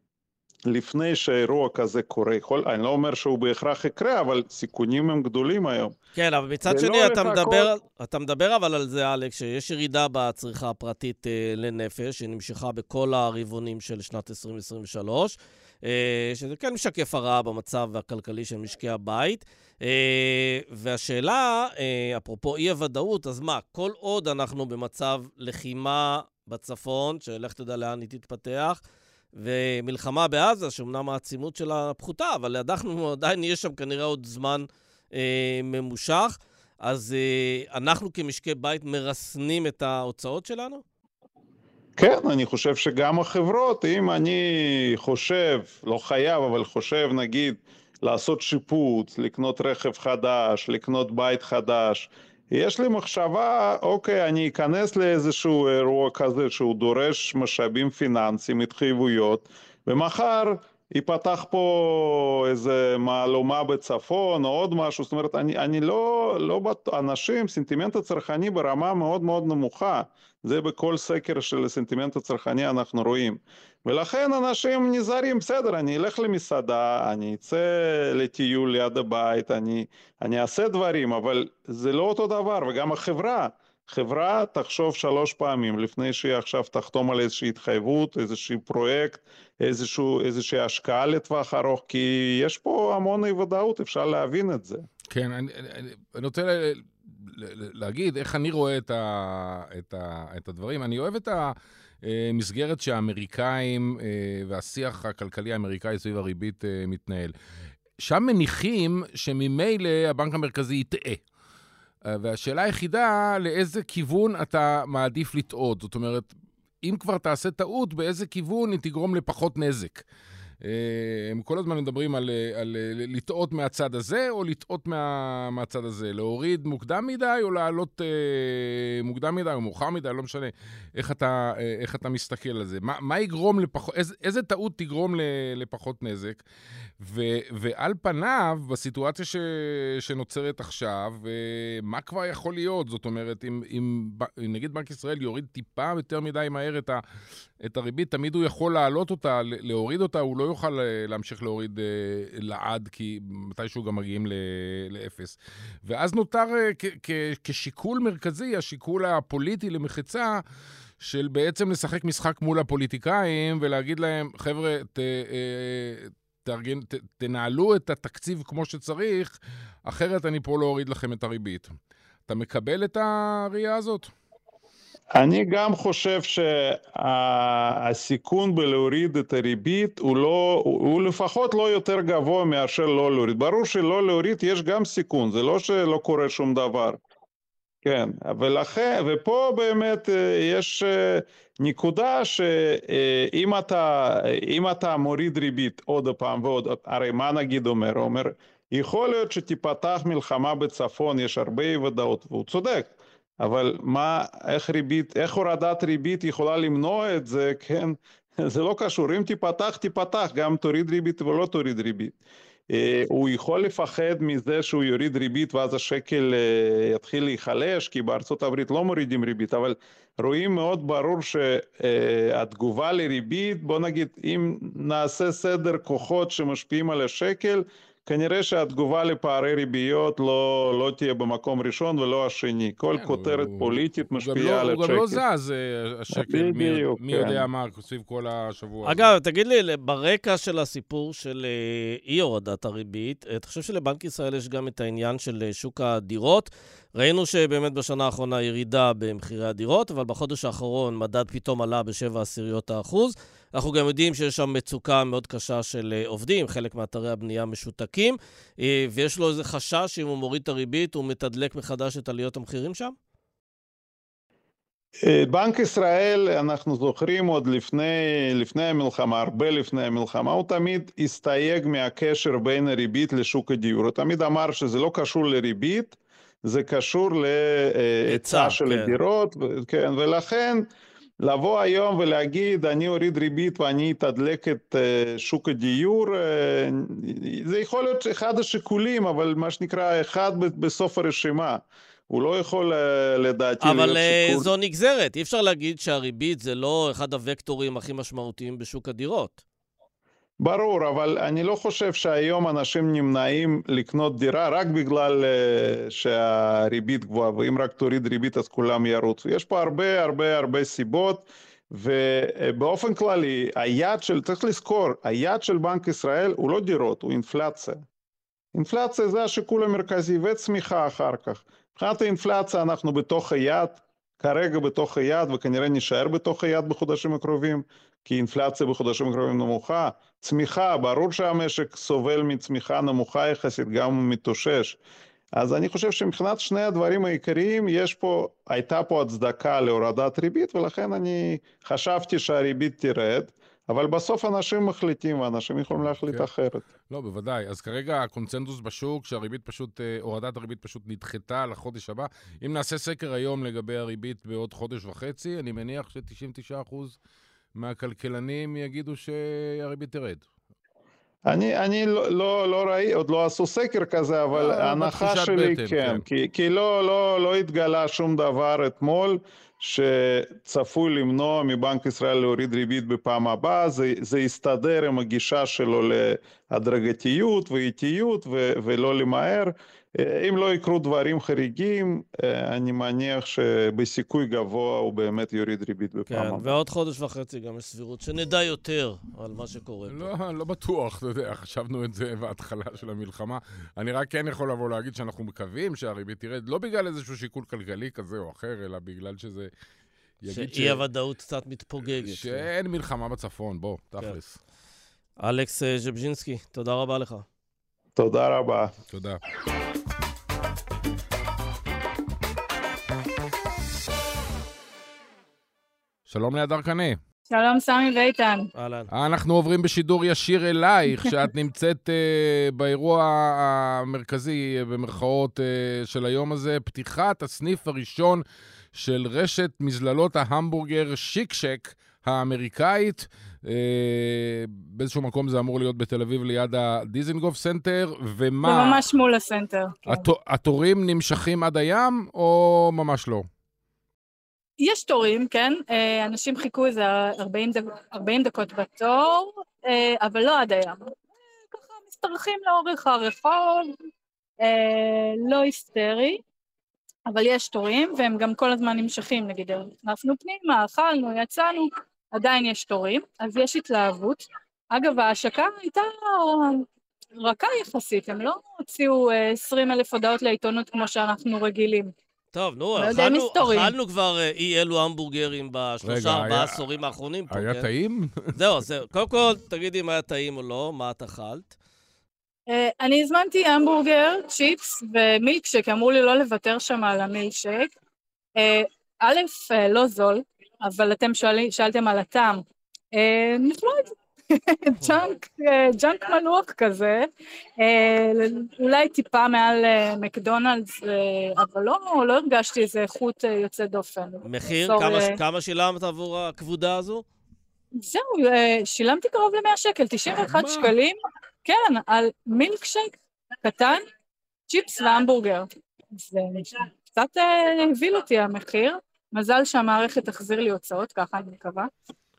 לפני שאירוע כזה קורה. יכול, אני לא אומר שהוא בהכרח יקרה, אבל סיכונים הם גדולים היום. כן, אבל מצד שני, אתה מדבר, כל... אתה מדבר אבל על זה, אלכס, שיש ירידה בצריכה הפרטית אה, לנפש, שנמשכה בכל הרבעונים של שנת 2023, אה, שזה כן משקף הרעה במצב הכלכלי של משקי הבית. אה, והשאלה, אה, אפרופו אי-הוודאות, אז מה, כל עוד אנחנו במצב לחימה בצפון, שלך תדע לאן היא תתפתח, ומלחמה בעזה, שאומנם העצימות שלה פחותה, אבל אנחנו עדיין נהיה שם כנראה עוד זמן אה, ממושך. אז אה, אנחנו כמשקי בית מרסנים את ההוצאות שלנו? כן, אני חושב שגם החברות, אם אני חושב, לא חייב, אבל חושב נגיד לעשות שיפוץ, לקנות רכב חדש, לקנות בית חדש, יש לי מחשבה, אוקיי, אני אכנס לאיזשהו אירוע כזה שהוא דורש משאבים פיננסיים, התחייבויות, ומחר ייפתח פה איזה מהלומה בצפון או עוד משהו, זאת אומרת, אני, אני לא, לא בטוח, אנשים, סנטימנט הצרכני ברמה מאוד מאוד נמוכה, זה בכל סקר של הסנטימנט הצרכני אנחנו רואים. ולכן אנשים נזהרים, בסדר, אני אלך למסעדה, אני אצא לטיול ליד הבית, אני, אני אעשה דברים, אבל זה לא אותו דבר, וגם החברה, חברה תחשוב שלוש פעמים לפני שהיא עכשיו תחתום על איזושהי התחייבות, איזשהו פרויקט, איזשהו, איזושהי השקעה לטווח ארוך, כי יש פה המון אי ודאות, אפשר להבין את זה. כן, אני, אני, אני רוצה לה, להגיד איך אני רואה את, ה, את, ה, את הדברים. אני אוהב את ה... מסגרת שהאמריקאים אה, והשיח הכלכלי האמריקאי סביב הריבית אה, מתנהל. שם מניחים שממילא הבנק המרכזי יטעה. אה, והשאלה היחידה, לאיזה כיוון אתה מעדיף לטעות? זאת אומרת, אם כבר תעשה טעות, באיזה כיוון היא תגרום לפחות נזק? הם כל הזמן מדברים על, על לטעות מהצד הזה או לטעות מה, מהצד הזה, להוריד מוקדם מדי או לעלות אה, מוקדם מדי או מאוחר מדי, לא משנה איך אתה, אה, איך אתה מסתכל על זה. מה, מה יגרום לפחות, איזה, איזה טעות תגרום לפחות נזק? ו, ועל פניו, בסיטואציה ש, שנוצרת עכשיו, אה, מה כבר יכול להיות? זאת אומרת, אם, אם נגיד בנק ישראל יוריד טיפה יותר מדי מהר את, ה, את הריבית, תמיד הוא יכול להעלות אותה, להוריד אותה, הוא לא יוכל אה, להמשיך להוריד אה, לעד, כי מתישהו גם מגיעים לאפס. ואז נותר כשיקול מרכזי, השיקול הפוליטי למחצה, של בעצם לשחק משחק מול הפוליטיקאים ולהגיד להם, חבר'ה, ת, תארגן, ת, תנהלו את התקציב כמו שצריך, אחרת אני פה לא אוריד לכם את הריבית. אתה מקבל את הראייה הזאת? אני גם חושב שהסיכון בלהוריד את הריבית הוא, לא, הוא לפחות לא יותר גבוה מאשר לא להוריד. ברור שלא להוריד יש גם סיכון, זה לא שלא קורה שום דבר. כן, ולכן, ופה באמת אה, יש אה, נקודה שאם אתה, אתה מוריד ריבית עוד פעם ועוד, הרי מה נגיד אומר? אומר, יכול להיות שתיפתח מלחמה בצפון, יש הרבה אי ודאות, והוא צודק, אבל מה, איך ריבית, איך הורדת ריבית יכולה למנוע את זה, כן? זה לא קשור, אם תיפתח, תיפתח, גם תוריד ריבית ולא תוריד ריבית. אה, הוא יכול לפחד מזה שהוא יוריד ריבית ואז השקל אה, יתחיל להיחלש, כי בארצות הברית לא מורידים ריבית, אבל רואים מאוד ברור שהתגובה לריבית, בוא נגיד, אם נעשה סדר כוחות שמשפיעים על השקל, כנראה שהתגובה לפערי ריביות לא, לא תהיה במקום ראשון ולא השני. כל כן, כותרת הוא, פוליטית משפיעה לא, על השקל. הוא גם לא זז, אה, השקל, בדיוק, מי, כן. מי יודע מה סביב כל השבוע אגב, הזה. תגיד לי, ברקע של הסיפור של אה, אי הורדת הריבית, אתה חושב שלבנק ישראל יש גם את העניין של אה, שוק הדירות? ראינו שבאמת בשנה האחרונה ירידה במחירי הדירות, אבל בחודש האחרון מדד פתאום עלה ב-7 עשיריות האחוז. אנחנו גם יודעים שיש שם מצוקה מאוד קשה של אה, עובדים, חלק מאתרי הבנייה משותקים, אה, ויש לו איזה חשש שאם הוא מוריד את הריבית, הוא מתדלק מחדש את עליות המחירים שם? אה, בנק ישראל, אנחנו זוכרים עוד לפני, לפני המלחמה, הרבה לפני המלחמה, הוא תמיד הסתייג מהקשר בין הריבית לשוק הדיור. הוא תמיד אמר שזה לא קשור לריבית, זה קשור להיצע של כן. הדירות, כן, ולכן לבוא היום ולהגיד אני אוריד ריבית ואני אתדלק את uh, שוק הדיור, uh, זה יכול להיות אחד השיקולים, אבל מה שנקרא אחד בסוף הרשימה. הוא לא יכול uh, לדעתי להיות שיקול... אבל זו נגזרת, אי אפשר להגיד שהריבית זה לא אחד הוקטורים הכי משמעותיים בשוק הדירות. ברור, אבל אני לא חושב שהיום אנשים נמנעים לקנות דירה רק בגלל uh, שהריבית גבוהה, ואם רק תוריד ריבית אז כולם ירוצו. יש פה הרבה הרבה הרבה סיבות, ובאופן כללי, היעד של, צריך לזכור, היעד של בנק ישראל הוא לא דירות, הוא אינפלציה. אינפלציה זה השיקול המרכזי וצמיחה אחר כך. מבחינת האינפלציה אנחנו בתוך היעד, כרגע בתוך היעד וכנראה נשאר בתוך היעד בחודשים הקרובים, כי אינפלציה בחודשים הקרובים נמוכה. צמיחה, ברור שהמשק סובל מצמיחה נמוכה יחסית, גם הוא מתאושש. אז אני חושב שמבחינת שני הדברים העיקריים, יש פה, הייתה פה הצדקה להורדת ריבית, ולכן אני חשבתי שהריבית תרד. אבל בסוף אנשים מחליטים, ואנשים יכולים להחליט כן. אחרת. לא, בוודאי. אז כרגע הקונצנזוס בשוק, שהריבית פשוט, אה, הורדת הריבית פשוט נדחתה לחודש הבא. אם נעשה סקר היום לגבי הריבית בעוד חודש וחצי, אני מניח ש-99% מהכלכלנים יגידו שהריבית תרד. אני, אני לא, לא, לא ראי, עוד לא עשו סקר כזה, אבל לא, ההנחה שלי בטן, כן, כן. כי, כי לא, לא, לא התגלה שום דבר אתמול שצפוי למנוע מבנק ישראל להוריד ריבית בפעם הבאה, זה, זה יסתדר עם הגישה שלו להדרגתיות ואיטיות ולא למהר. אם לא יקרו דברים חריגים, אני מניח שבסיכוי גבוה הוא באמת יוריד ריבית בפעם הבאה. כן, ועוד חודש וחצי גם יש סבירות שנדע יותר על מה שקורה לא, פה. לא בטוח, אתה יודע, חשבנו את זה בהתחלה של המלחמה. אני רק כן יכול לבוא להגיד שאנחנו מקווים שהריבית תרד, לא בגלל איזשהו שיקול כלכלי כזה או אחר, אלא בגלל שזה... שאי הוודאות קצת מתפוגגת. שאין מלחמה בצפון, בוא, כן. תכלס. אלכס אה, ז'בז'ינסקי, תודה רבה לך. תודה רבה. תודה. שלום להדר קנה. שלום, סמי ואיתן. אהלן. אנחנו עוברים בשידור ישיר אלייך, שאת נמצאת uh, באירוע המרכזי, במרכאות, uh, של היום הזה, פתיחת הסניף הראשון של רשת מזללות ההמבורגר שייק שאק האמריקאית. Uh, באיזשהו מקום זה אמור להיות בתל אביב ליד הדיזינגוף סנטר, ומה... זה ממש מול הסנטר. כן. הת... התורים נמשכים עד הים, או ממש לא? יש תורים, כן? אה, אנשים חיכו איזה 40, דק, 40 דקות בתור, אה, אבל לא עד הים. ככה משתרכים לאורך הרחוב, אה, לא היסטרי, אבל יש תורים, והם גם כל הזמן נמשכים, נגיד, נכנסנו פנימה, אכלנו, יצאנו, עדיין יש תורים, אז יש התלהבות. אגב, ההשקה הייתה רכה יחסית, הם לא הוציאו 20 אלף הודעות לעיתונות כמו שאנחנו רגילים. טוב, נו, לא אכלנו. אכלנו כבר אה, אי אלו המבורגרים בשלושה, ארבעה היה- עשורים האחרונים פה, היה כן? טעים? זהו, זהו. קודם כל, תגידי אם היה טעים או לא, מה את אכלת? אה, אני הזמנתי המבורגר, צ'יפס ומילקשייק, אמרו לי לא לוותר שם על המילקשייק. אה, א', אה, לא זול, אבל אתם שואלים, שאלתם על הטעם. אה, נחמד, junk, אה, junk מלוח כזה, אה, אולי טיפה מעל מקדונלד'ס, אבל לא, לא הרגשתי איזה איכות יוצאת דופן. מחיר? כמה, כמה שילמת עבור הכבודה הזו? זהו, שילמתי קרוב ל-100 שקל, 91 מה? שקלים, כן, על מילקשייק קטן, צ'יפס והמבורגר. זה קצת הבהיל אותי המחיר. מזל שהמערכת תחזיר לי הוצאות, ככה אני מקווה.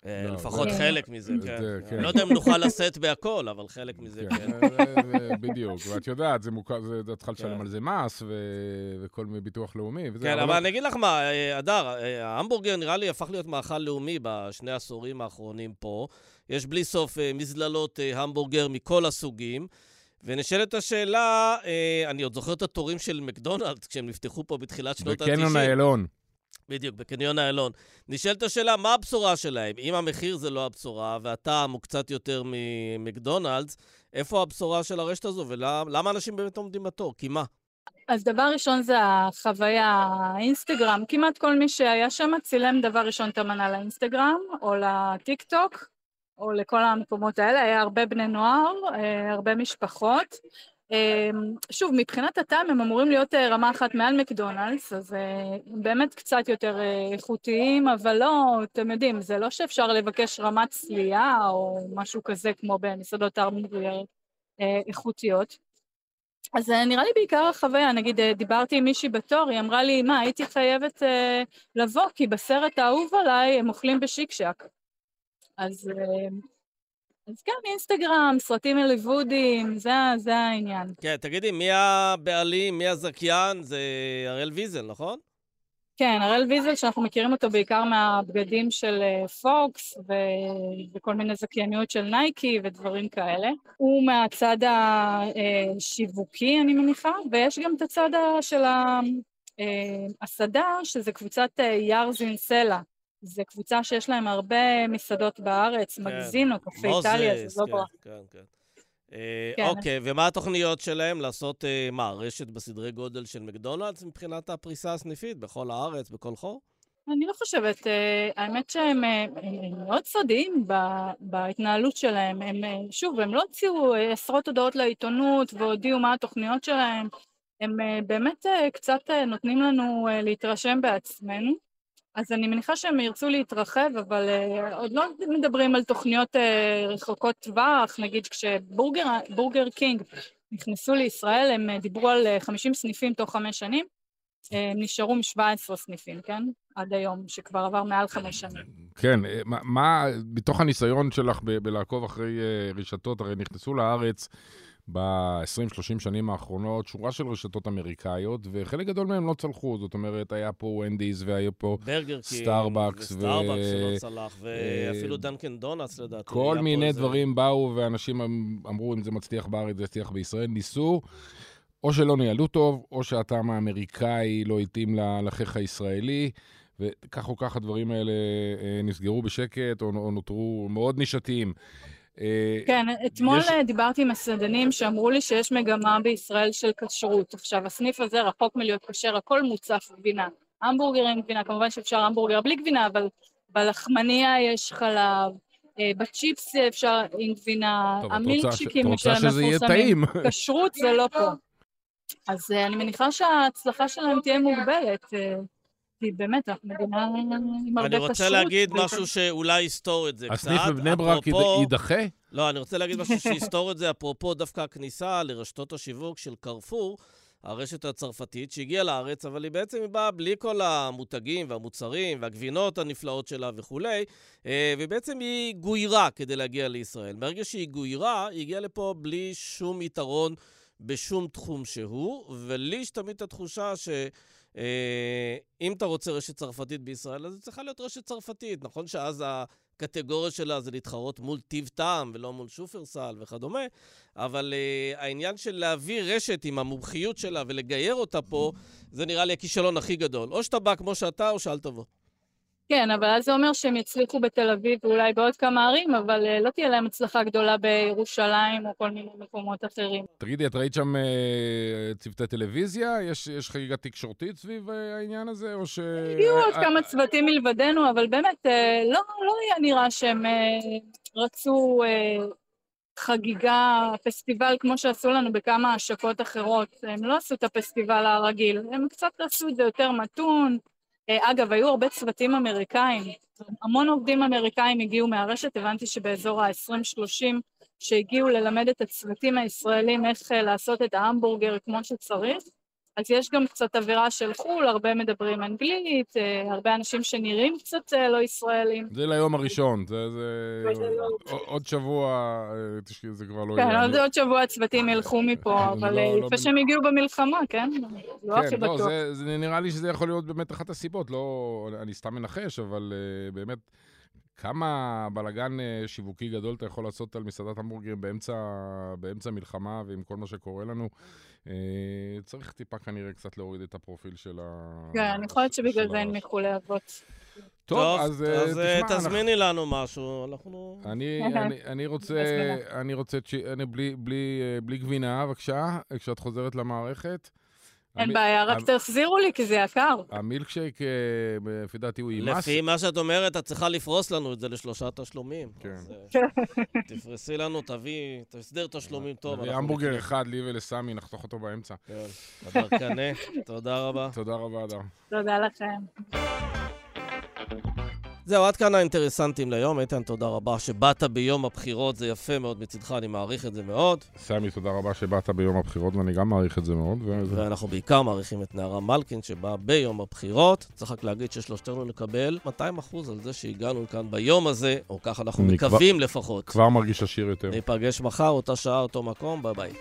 אה, לא, לפחות זה- חלק מזה, זה- כן. כן. לא יודע אם נוכל לשאת בהכל, אבל חלק מזה, כן. כן, בדיוק. ואת יודעת, זה מוכר, את צריכה לשלם כן. על זה מס וכל מיני ביטוח לאומי. כן, אבל אני אגיד לך מה, אה, אדר, אה, ההמבורגר נראה לי הפך להיות מאכל לאומי בשני העשורים האחרונים פה. יש בלי סוף אה, מזללות אה, המבורגר מכל הסוגים. ונשאלת השאלה, אה, אני עוד זוכר את התורים של מקדונלדס כשהם נפתחו פה בתחילת שנות ה-90. בקניון איילון. בדיוק, בקניון איילון. נשאלת השאלה, מה הבשורה שלהם? אם המחיר זה לא הבשורה, והטעם הוא קצת יותר ממקדונלדס, איפה הבשורה של הרשת הזו, ולמה אנשים באמת עומדים בתור? כי מה? אז דבר ראשון זה החוויה האינסטגרם. כמעט כל מי שהיה שם צילם דבר ראשון את המנה לאינסטגרם, או לטיק טוק, או לכל המקומות האלה. היה הרבה בני נוער, אה, הרבה משפחות. אה, שוב, מבחינת הטעם הם אמורים להיות אה, רמה אחת מעל מקדונלדס, אז אה, באמת קצת יותר אה, איכותיים, אבל לא, אתם יודעים, זה לא שאפשר לבקש רמת צלייה או משהו כזה כמו במסעדות אה, איכותיות. אז אה, נראה לי בעיקר החוויה, נגיד דיברתי עם מישהי בתור, היא אמרה לי, מה, הייתי חייבת לבוא, כי בסרט האהוב עליי הם אוכלים בשיקשק. אז, אז כן, אינסטגרם, סרטים הליוודיים, זה, זה העניין. כן, תגידי, מי הבעלים, מי הזכיין? זה הראל ויזל, נכון? כן, הראל ויזל, שאנחנו מכירים אותו בעיקר מהבגדים של אה, פוקס ו... וכל מיני זכייניות של נייקי ודברים כאלה. הוא מהצד השיווקי, אני מניחה, ויש גם את הצד של ה- אה, הסדה, שזה קבוצת אה, יארזין סלע. זו קבוצה שיש להם הרבה מסעדות בארץ, כן. מגזינו, קפה איטליה, זה לא כן, ברע. כן, כן. אה, כן. אוקיי, ומה התוכניות שלהם? לעשות, אה, מה, רשת בסדרי גודל של מקדונלדס מבחינת הפריסה הסניפית בכל הארץ, בכל חור? אני לא חושבת, אה, האמת שהם הם- הם מאוד סודיים בהתנהלות שלהם. הם, שוב, הם לא הוציאו עשרות הודעות לעיתונות והודיעו מה התוכניות שלהם. הם באמת קצת נותנים לנו להתרשם בעצמנו. אז אני מניחה שהם ירצו להתרחב, אבל אה, עוד לא מדברים על תוכניות אה, רחוקות טווח. נגיד כשבורגר בורגר קינג נכנסו לישראל, הם אה, דיברו על אה, 50 סניפים תוך חמש שנים. אה, הם נשארו מ-17 סניפים, כן? עד היום, שכבר עבר מעל חמש שנים. כן, מה- מה, מתוך הניסיון שלך ב- בלעקוב אחרי אה, רשתות, הרי נכנסו לארץ ב-20-30 שנים האחרונות שורה של רשתות אמריקאיות, וחלק גדול מהם לא צלחו. זאת אומרת, היה פה וונדי'ס והיה פה ברגר סטארבקס ו- שלא צלח, אה, ואפילו דאנקן דונאטס לדעתי. כל מיני איזה- דברים באו, ואנשים אמ- אמרו, אם זה מצליח בארה"ב, זה יצליח בישראל. ניסו, או שלא ניהלו טוב, או שהטעם האמריקאי לא התאים לחיך הישראלי, וכך או כך הדברים האלה אה, נסגרו בשקט, או, או נותרו מאוד נישתיים. אה, כן, אתמול יש-. דיברתי עם מסעדנים שאמרו לי שיש מגמה בישראל של כשרות. עכשיו, הסניף הזה רחוק מלהיות כשר, הכל מוצף גבינה. המבורגר עם גבינה, כמובן שאפשר המבורגר בלי גבינה, אבל בלחמניה יש חלב, אה, בצ'יפס אפשר עם גבינה, את של המפורסמים. כשרות זה לא פה. אז אה, אני מניחה שההצלחה שלהם תהיה מוגבלת, כי באמת, אנחנו מדינה עם הרבה אני כשרות. רוצה להגיד משהו שאולי יסתור את זה קצת. הסניף בבני ברק יידחה? לא, אני רוצה להגיד משהו שיסתור את זה, אפרופו דווקא הכניסה לרשתות השיווק של קרפור, הרשת הצרפתית, שהגיעה לארץ, אבל היא בעצם באה בלי כל המותגים והמוצרים והגבינות הנפלאות שלה וכולי, אה, ובעצם היא גוירה כדי להגיע לישראל. ברגע שהיא גוירה, היא הגיעה לפה בלי שום יתרון בשום תחום שהוא, ולי יש תמיד את התחושה ש... אה, אם אתה רוצה רשת צרפתית בישראל, אז היא צריכה להיות רשת צרפתית. נכון שאז הקטגוריה שלה זה להתחרות מול טיב טעם ולא מול שופרסל וכדומה, אבל uh, העניין של להביא רשת עם המומחיות שלה ולגייר אותה פה, זה נראה לי הכישלון הכי גדול. או שאתה בא כמו שאתה, או שאל תבוא. כן, אבל אז זה אומר שהם יצליחו בתל אביב ואולי בעוד כמה ערים, אבל אה, לא תהיה להם הצלחה גדולה בירושלים או כל מיני מקומות אחרים. תגידי, את ראית שם אה, צוותי טלוויזיה? יש, יש חגיגה תקשורתית סביב אה, העניין הזה, או ש... הגיעו עוד כמה צוותים מלבדנו, אבל באמת, לא, לא היה נראה שהם רצו חגיגה, פסטיבל כמו שעשו לנו בכמה השקות אחרות. הם לא עשו את הפסטיבל הרגיל, הם קצת עשו את זה יותר מתון. אה, אגב, היו הרבה צוותים אמריקאים, המון עובדים אמריקאים הגיעו מהרשת, הבנתי שבאזור ה-20-30 שהגיעו ללמד את הצוותים הישראלים איך אה, לעשות את ההמבורגר כמו שצריך. אז יש גם קצת אווירה של חו"ל, הרבה מדברים אנגלית, אה, הרבה אנשים שנראים קצת אה, לא ישראלים. זה ליום הראשון, זה... זה... לא- עוד- שבוע, אה, זה כבר לא כן, יהיה. עוד עוד שבוע הצוותים ילכו מפה, אני אבל לא- לא בין- שהם הגיעו במלחמה, כן? לא הכי כן, לא, בטוח. זה נראה לי שזה יכול להיות באמת אחת הסיבות, לא, אני סתם מנחש, אבל באמת, כמה בלאגן uh, שיווקי גדול אתה יכול לעשות על מסעדת המבורגרים באמצע, באמצע מלחמה ועם כל מה שקורה לנו. Uh, צריך טיפה כנראה קצת להוריד את הפרופיל של ה... כן, יכול להיות של שבגלל זה הרש. הנמיכו לאבות. טוב, אז, אה, אז אה, תשמע, תזמיני לנו משהו, אנחנו... אני, אני, אני רוצה. אני רוצה, צ'י- אני בלי, בלי, אה, בלי גבינה, בבקשה, כשאת חוזרת למערכת. אין בעיה, רק תחזירו לי, כי זה יקר. המילקשייק, אה, לפי דעתי הוא יימס. לפי מה שאת אומרת, את צריכה לפרוס לנו את זה לשלושה תשלומים. כן. אה, תפרסי לנו, תביאי, תסדר תשלומים טוב. אנחנו המבורגר. אחד, לי ולסמי, נחתוך אותו באמצע. כן, הדרקנה, תודה רבה. תודה רבה, אדם. תודה לכם. זהו, עד כאן האינטרסנטים ליום. איתן, תודה רבה שבאת ביום הבחירות, זה יפה מאוד מצידך, אני מעריך את זה מאוד. סמי, תודה רבה שבאת ביום הבחירות, ואני גם מעריך את זה מאוד. וזה- ואנחנו בעיקר מעריכים את נערה מלקין שבאה ביום הבחירות. צריך רק להגיד ששלושתנו נקבל 200 אחוז על זה שהגענו לכאן ביום הזה, או כך אנחנו אני כבר- מקווים לפחות. כבר מרגיש עשיר יותר. ניפגש מחר, אותה שעה, אותו מקום, ביי ביי.